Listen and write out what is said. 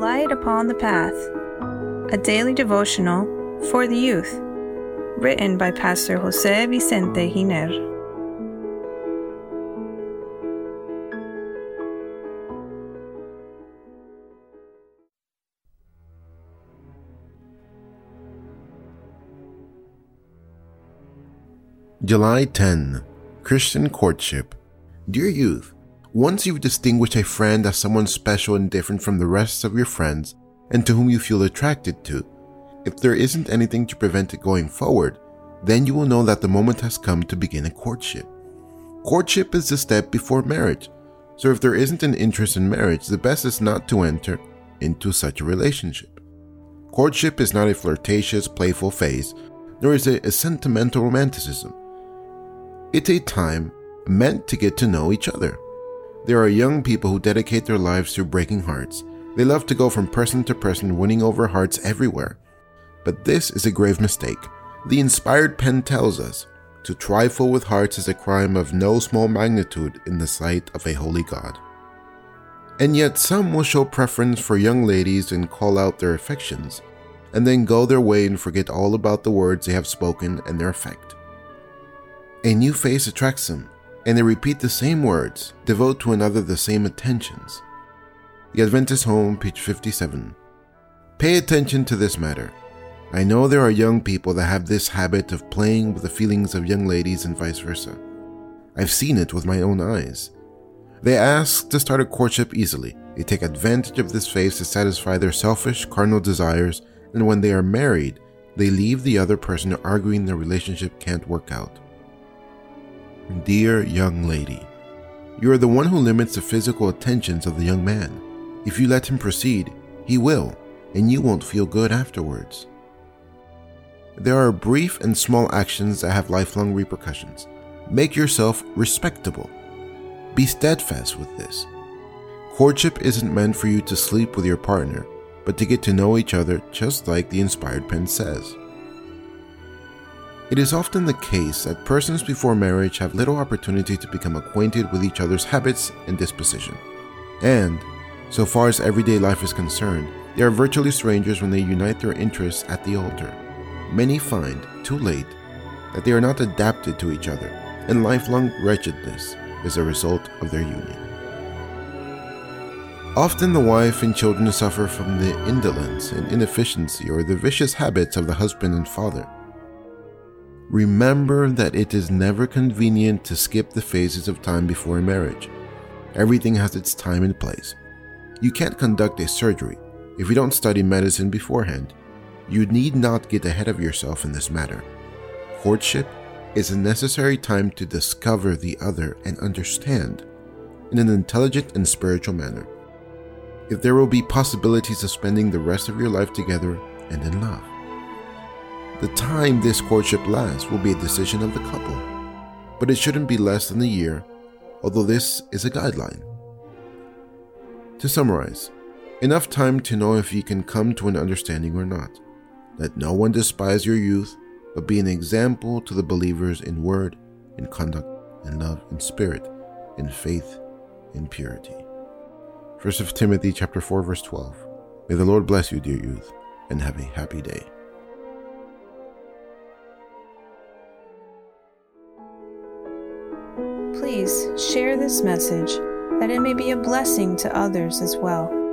Light Upon the Path, a daily devotional for the youth, written by Pastor Jose Vicente Giner. July 10 Christian Courtship. Dear youth, once you've distinguished a friend as someone special and different from the rest of your friends and to whom you feel attracted to, if there isn't anything to prevent it going forward, then you will know that the moment has come to begin a courtship. Courtship is the step before marriage, so if there isn't an interest in marriage, the best is not to enter into such a relationship. Courtship is not a flirtatious, playful phase, nor is it a sentimental romanticism. It's a time meant to get to know each other. There are young people who dedicate their lives to breaking hearts. They love to go from person to person, winning over hearts everywhere. But this is a grave mistake. The inspired pen tells us to trifle with hearts is a crime of no small magnitude in the sight of a holy God. And yet, some will show preference for young ladies and call out their affections, and then go their way and forget all about the words they have spoken and their effect. A new face attracts them, and they repeat the same words, devote to another the same attentions. The Adventist Home, page 57. Pay attention to this matter. I know there are young people that have this habit of playing with the feelings of young ladies and vice versa. I've seen it with my own eyes. They ask to start a courtship easily. They take advantage of this phase to satisfy their selfish, carnal desires, and when they are married, they leave the other person arguing their relationship can't work out. Dear young lady, you are the one who limits the physical attentions of the young man. If you let him proceed, he will, and you won't feel good afterwards. There are brief and small actions that have lifelong repercussions. Make yourself respectable. Be steadfast with this. Courtship isn't meant for you to sleep with your partner, but to get to know each other just like the inspired pen says. It is often the case that persons before marriage have little opportunity to become acquainted with each other's habits and disposition. And, so far as everyday life is concerned, they are virtually strangers when they unite their interests at the altar. Many find, too late, that they are not adapted to each other, and lifelong wretchedness is a result of their union. Often the wife and children suffer from the indolence and inefficiency or the vicious habits of the husband and father. Remember that it is never convenient to skip the phases of time before marriage. Everything has its time and place. You can't conduct a surgery if you don't study medicine beforehand. You need not get ahead of yourself in this matter. Courtship is a necessary time to discover the other and understand in an intelligent and spiritual manner. If there will be possibilities of spending the rest of your life together and in love. The time this courtship lasts will be a decision of the couple, but it shouldn't be less than a year, although this is a guideline. To summarize, enough time to know if you can come to an understanding or not. Let no one despise your youth, but be an example to the believers in word, in conduct, in love, in spirit, in faith, in purity. 1 Timothy chapter 4 verse 12. May the Lord bless you, dear youth, and have a happy day. Please share this message that it may be a blessing to others as well.